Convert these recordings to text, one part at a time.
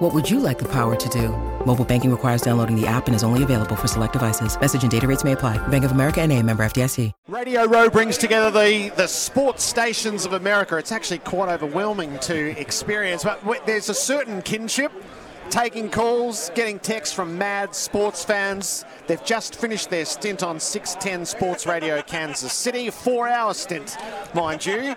What would you like the power to do? Mobile banking requires downloading the app and is only available for select devices. Message and data rates may apply. Bank of America and a member FDIC. Radio Row brings together the, the sports stations of America. It's actually quite overwhelming to experience, but there's a certain kinship taking calls, getting texts from mad sports fans. They've just finished their stint on 610 Sports Radio Kansas City, four hour stint, mind you.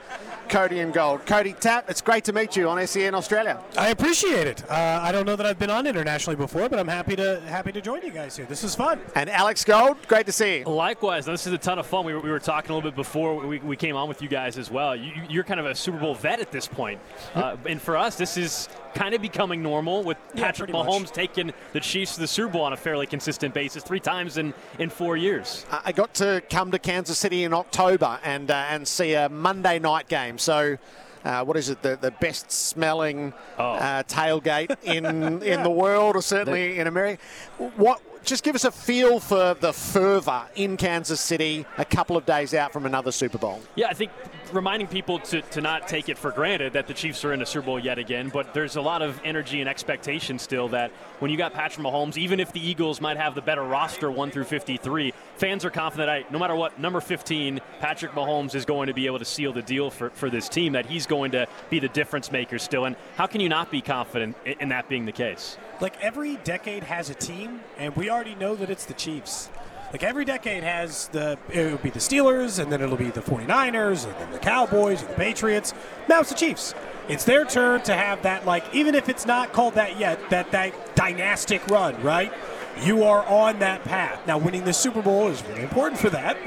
Cody and Gold. Cody Tapp, it's great to meet you on SEN Australia. I appreciate it. Uh, I don't know that I've been on internationally before, but I'm happy to happy to join you guys here. This is fun. And Alex Gold, great to see you. Likewise, this is a ton of fun. We were, we were talking a little bit before we, we came on with you guys as well. You, are kind of a Super Bowl vet at this point, uh, and for us, this is kind of becoming normal with Patrick yeah, Mahomes much. taking the Chiefs to the Super Bowl on a fairly consistent basis three times in, in four years. I got to come to Kansas City in October and uh, and see a Monday night game. So. Uh, what is it? The, the best smelling oh. uh, tailgate in yeah. in the world, or certainly the, in America. What just give us a feel for the fervour in Kansas City a couple of days out from another Super Bowl. Yeah, I think reminding people to, to not take it for granted that the Chiefs are in a Super Bowl yet again, but there's a lot of energy and expectation still that when you got Patrick Mahomes, even if the Eagles might have the better roster 1 through 53, fans are confident that no matter what, number 15, Patrick Mahomes is going to be able to seal the deal for, for this team, that he's going to be the difference maker still. And how can you not be confident in, in that being the case? Like every decade has a team, and we already know that it's the Chiefs. Like every decade has the, it'll be the Steelers, and then it'll be the 49ers, and then the Cowboys, and the Patriots. Now it's the Chiefs. It's their turn to have that, like, even if it's not called that yet, that, that dynastic run, right? You are on that path. Now, winning the Super Bowl is really important for that.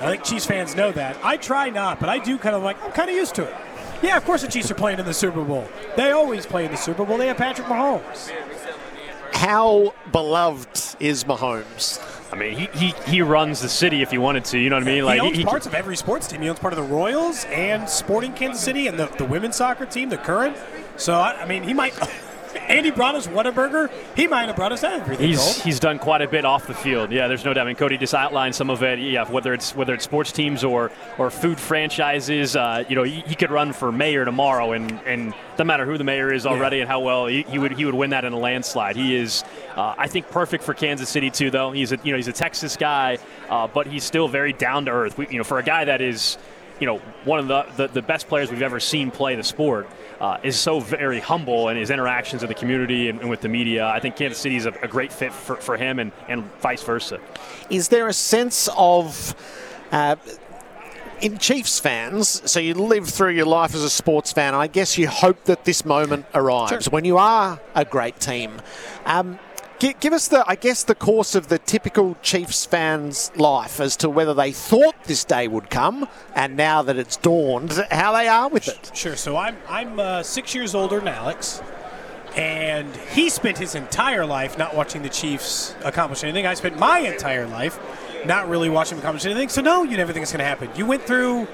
I think Chiefs fans know that. I try not, but I do kind of like, I'm kind of used to it. Yeah, of course the Chiefs are playing in the Super Bowl. They always play in the Super Bowl. They have Patrick Mahomes how beloved is Mahomes? I mean, he, he, he runs the city if he wanted to. You know what I mean? Like he owns he, parts of every sports team. He owns part of the Royals and Sporting Kansas City and the, the women's soccer team, the current. So I, I mean, he might Andy brought us Whataburger. He might have brought us everything. He's he's done quite a bit off the field. Yeah, there's no doubt. I mean, Cody just outlined some of it. Yeah, whether it's whether it's sports teams or or food franchises. Uh, you know, he, he, could run for mayor tomorrow, and and no matter who the mayor is already yeah. and how well he, he, would he would win that in a landslide. He is, uh, I think, perfect for Kansas City too. Though he's a you know he's a Texas guy, uh, but he's still very down to earth. You know, for a guy that is you know, one of the, the, the, best players we've ever seen play the sport, uh, is so very humble in his interactions in the community and, and with the media. I think Kansas City is a, a great fit for, for him and, and vice versa. Is there a sense of. Uh, in Chiefs fans, so you live through your life as a sports fan, I guess you hope that this moment arrives sure. when you are a great team. Um, Give, give us the, I guess, the course of the typical Chiefs fan's life as to whether they thought this day would come, and now that it's dawned, how they are with it. Sure. So I'm I'm uh, six years older than Alex, and he spent his entire life not watching the Chiefs accomplish anything. I spent my entire life not really watching them accomplish anything. So no, you never think it's going to happen. You went through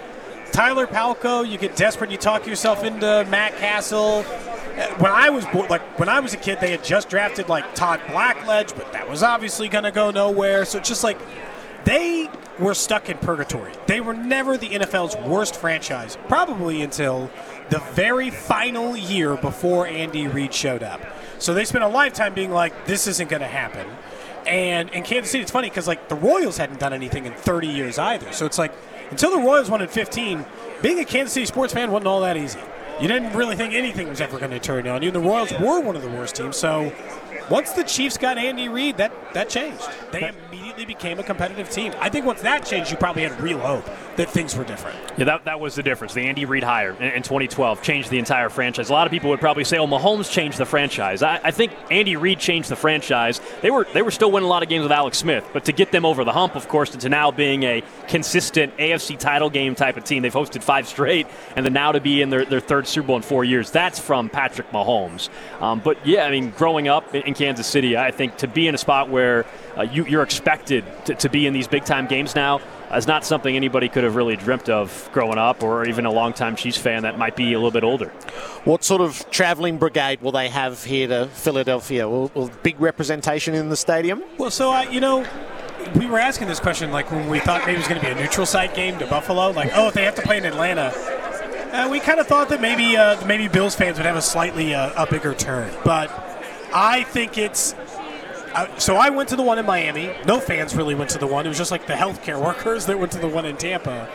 Tyler Palko. You get desperate. You talk yourself into Matt Cassel when I was born, like when I was a kid, they had just drafted like Todd Blackledge, but that was obviously going to go nowhere. So just like they were stuck in purgatory. They were never the NFL's worst franchise, probably until the very final year before Andy Reid showed up. So they spent a lifetime being like, "This isn't going to happen." And in Kansas City, it's funny because like the Royals hadn't done anything in 30 years either. So it's like until the Royals won in 15, being a Kansas City sports fan wasn't all that easy you didn't really think anything was ever going to turn on you. The Royals were one of the worst teams. So once the Chiefs got Andy Reid, that, that changed. They immediately became a competitive team. I think once that changed, you probably had real hope that things were different. Yeah, that, that was the difference. The Andy Reid hire in, in 2012 changed the entire franchise. A lot of people would probably say, "Oh, Mahomes changed the franchise." I, I think Andy Reid changed the franchise. They were they were still winning a lot of games with Alex Smith, but to get them over the hump, of course, to now being a consistent AFC title game type of team, they've hosted five straight, and then now to be in their, their third Super Bowl in four years, that's from Patrick Mahomes. Um, but yeah, I mean, growing up in, in Kansas City, I think to be in a spot where uh, you, are expected to, to, be in these big time games now, is not something anybody could have really dreamt of growing up, or even a longtime Chiefs fan that might be a little bit older. What sort of travelling brigade will they have here to Philadelphia? Will, will big representation in the stadium? Well, so I, you know, we were asking this question like when we thought maybe it was going to be a neutral site game to Buffalo. Like, oh, if they have to play in Atlanta, uh, we kind of thought that maybe uh, maybe Bills fans would have a slightly uh, a bigger turn. But I think it's so I went to the one in Miami. No fans really went to the one. It was just like the healthcare workers that went to the one in Tampa.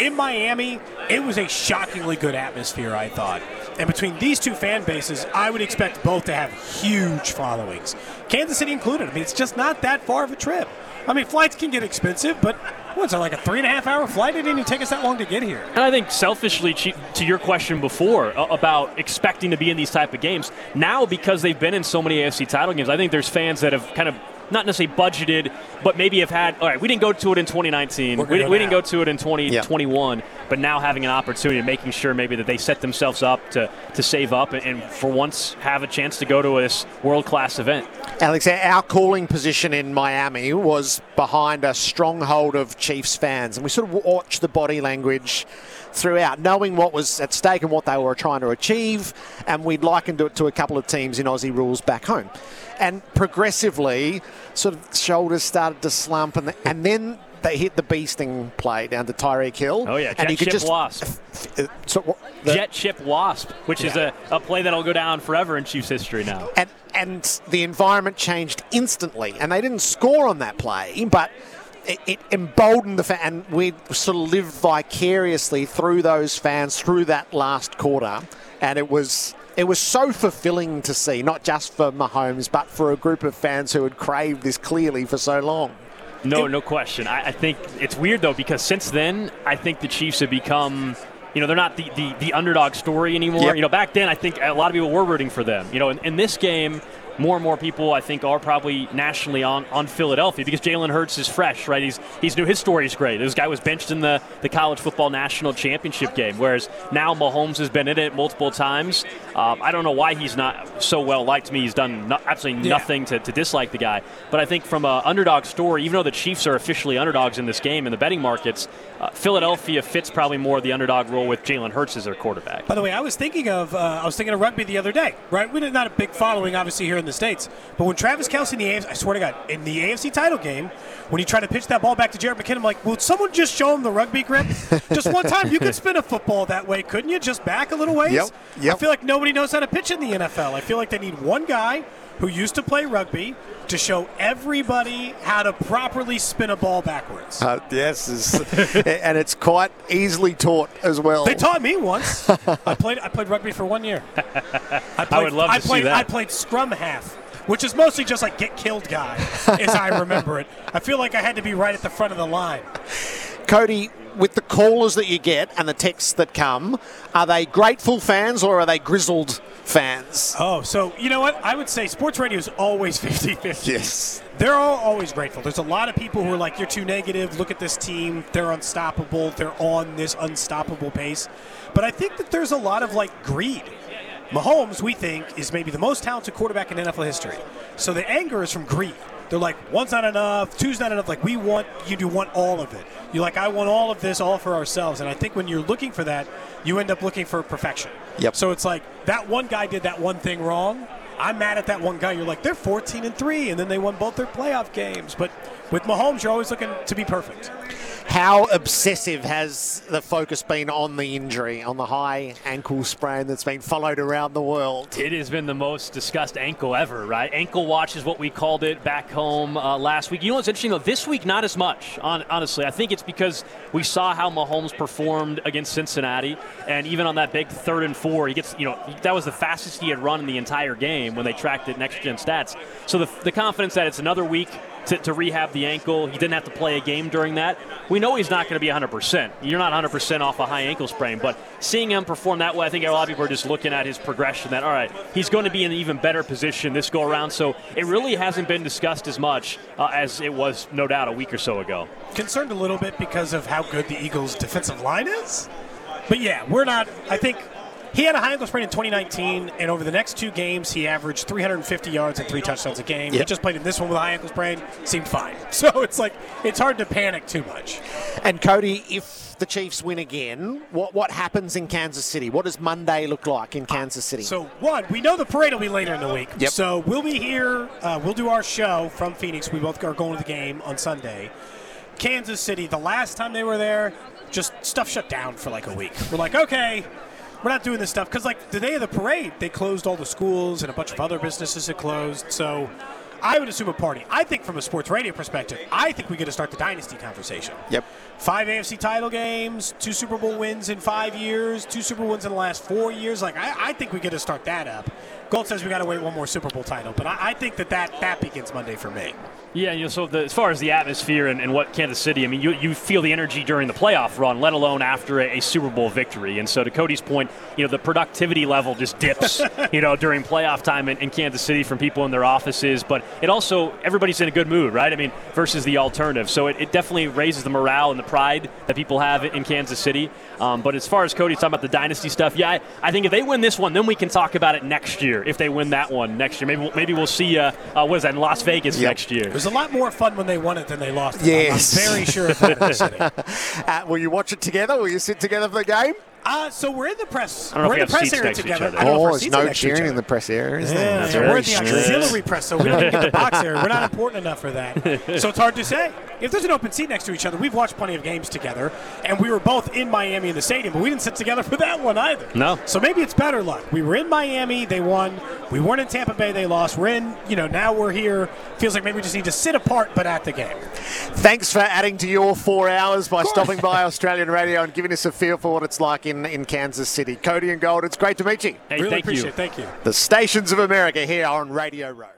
In Miami, it was a shockingly good atmosphere, I thought. And between these two fan bases, I would expect both to have huge followings. Kansas City included. I mean, it's just not that far of a trip. I mean, flights can get expensive, but what's it like a three and a half hour flight? It didn't even take us that long to get here. And I think selfishly, to your question before about expecting to be in these type of games, now because they've been in so many AFC title games, I think there's fans that have kind of not necessarily budgeted, but maybe have had. All right, we didn't go to it in 2019. We, we didn't go to it in 2021. Yeah. But now having an opportunity, making sure maybe that they set themselves up to, to save up and, and for once have a chance to go to this world class event. Alex, our calling position in Miami was behind a stronghold of Chiefs fans, and we sort of watched the body language throughout, knowing what was at stake and what they were trying to achieve, and we'd likened it to a couple of teams in Aussie rules back home. And progressively, sort of shoulders started to slump, and, the, and then they hit the beasting play down to Tyreek Hill. Oh yeah, and jet chip just, wasp. Uh, so, the, jet chip wasp, which yeah. is a, a play that'll go down forever in Chiefs history now. And and the environment changed instantly, and they didn't score on that play, but it, it emboldened the fan, and we sort of lived vicariously through those fans through that last quarter, and it was it was so fulfilling to see, not just for Mahomes, but for a group of fans who had craved this clearly for so long. No, no question. I, I think it's weird though because since then, I think the Chiefs have become you know, they're not the, the, the underdog story anymore. Yep. You know, back then, I think a lot of people were rooting for them. You know, in, in this game, more and more people I think are probably nationally on, on Philadelphia because Jalen Hurts is fresh, right? He's he's new. His story is great. This guy was benched in the, the college football national championship game, whereas now Mahomes has been in it multiple times. Um, I don't know why he's not so well liked. To me, he's done no, absolutely yeah. nothing to, to dislike the guy. But I think from an underdog story, even though the Chiefs are officially underdogs in this game in the betting markets, uh, Philadelphia fits probably more the underdog role with Jalen Hurts as their quarterback. By the way, I was thinking of uh, I was thinking of rugby the other day. Right, we're not a big following obviously here in the states, but when Travis Kelce in the AFC, I swear to God, in the AFC title game, when he tried to pitch that ball back to Jerick McKinnon, I'm like, will someone just show him the rugby grip? just one time, you could spin a football that way, couldn't you? Just back a little ways. Yep. Yep. I feel like nobody knows how to pitch in the NFL. I feel like they need one guy who used to play rugby to show everybody how to properly spin a ball backwards. Uh, yes, and it's quite easily taught as well. They taught me once. I played I played rugby for one year. I, played, I would love to played, see that. I played scrum half which is mostly just like get killed guy, as I remember it. I feel like I had to be right at the front of the line. Cody, with the callers that you get and the texts that come, are they grateful fans or are they grizzled fans? Oh, so you know what? I would say sports radio is always 50 50. Yes. They're all always grateful. There's a lot of people who are like, you're too negative. Look at this team. They're unstoppable. They're on this unstoppable pace. But I think that there's a lot of like greed Mahomes, we think, is maybe the most talented quarterback in NFL history. So the anger is from greed. They're like, one's not enough, two's not enough. Like, we want you to want all of it. You're like, I want all of this all for ourselves. And I think when you're looking for that, you end up looking for perfection. Yep. So it's like, that one guy did that one thing wrong. I'm mad at that one guy. You're like, they're 14 and 3, and then they won both their playoff games. But with Mahomes, you're always looking to be perfect. How obsessive has the focus been on the injury, on the high ankle sprain that's been followed around the world? It has been the most discussed ankle ever, right? Ankle watch is what we called it back home uh, last week. You know what's interesting though? This week, not as much. On, honestly, I think it's because we saw how Mahomes performed against Cincinnati, and even on that big third and four, he gets you know that was the fastest he had run in the entire game when they tracked it next gen stats. So the, the confidence that it's another week to, to, rehab the ankle. He didn't have to play a game during that. We know he's not going to be 100%. You're not 100% off a high ankle sprain, but seeing him perform that way, I think a lot of people are just looking at his progression that, all right, he's going to be in an even better position this go around. So it really hasn't been discussed as much uh, as it was, no doubt, a week or so ago. Concerned a little bit because of how good the Eagles' defensive line is. But yeah, we're not, I think He had a high ankle sprain in 2019, and over the next two games, he averaged 350 yards and three touchdowns a game. He just played in this one with a high ankle sprain, seemed fine. So it's like it's hard to panic too much. And Cody, if the Chiefs win again, what what happens in Kansas City? What does Monday look like in Kansas City? So one, we know the parade will be later in the week. Yep. So we'll be here. Uh, we'll do our show from Phoenix. We both are going to the game on Sunday. Kansas City. The last time they were there, just stuff shut down for like a week. We're like, okay, we're not doing this stuff because like the day of the parade, they closed all the schools and a bunch of other businesses had closed. So. I would assume a party. I think from a sports radio perspective, I think we get to start the dynasty conversation. Yep. Five AFC title games, two Super Bowl wins in five years, two Super Bowl wins in the last four years. Like I, I think we get to start that up. Gold says we got to wait one more Super Bowl title, but I, I think that, that that begins Monday for me. Yeah, you know, so the, as far as the atmosphere and, and what Kansas City, I mean, you, you feel the energy during the playoff run, let alone after a, a Super Bowl victory. And so, to Cody's point, you know, the productivity level just dips, you know, during playoff time in, in Kansas City from people in their offices. But it also, everybody's in a good mood, right? I mean, versus the alternative. So, it, it definitely raises the morale and the pride that people have in Kansas City. Um, but as far as Cody's talking about the dynasty stuff, yeah, I, I think if they win this one, then we can talk about it next year. If they win that one next year, maybe we'll, maybe we'll see. Uh, uh, what is that in Las Vegas Yep. next year? It was a lot more fun when they won it than they lost it. Yes. I'm, I'm very sure of that in the city. Uh, will you watch it together? Will you sit together for the game? Uh, so we're in the press. I don't we're in the press area next to together. other. I don't know if Oh, our there's no are next to each cheering in the press area, is Yeah, there? yeah, That's we're in the auxiliary press, so we don't even get the box area. We're not important enough for that. So it's hard to say. If there's an open seat next to each other, we've watched plenty of games together, and we were both in Miami in the stadium, but we didn't sit together for that one either. No. So maybe it's better luck. We were in Miami, they won. We weren't in Tampa Bay, they lost. We're in, you know, now we're here. Feels like maybe we just need to sit apart, but at the game. Thanks for adding to your four hours by stopping by Australian Radio and giving us a feel for what it's like in, in Kansas City. Cody and Gold, it's great to meet you. Hey, really thank appreciate you. it. Thank you. The Stations of America here on Radio Row.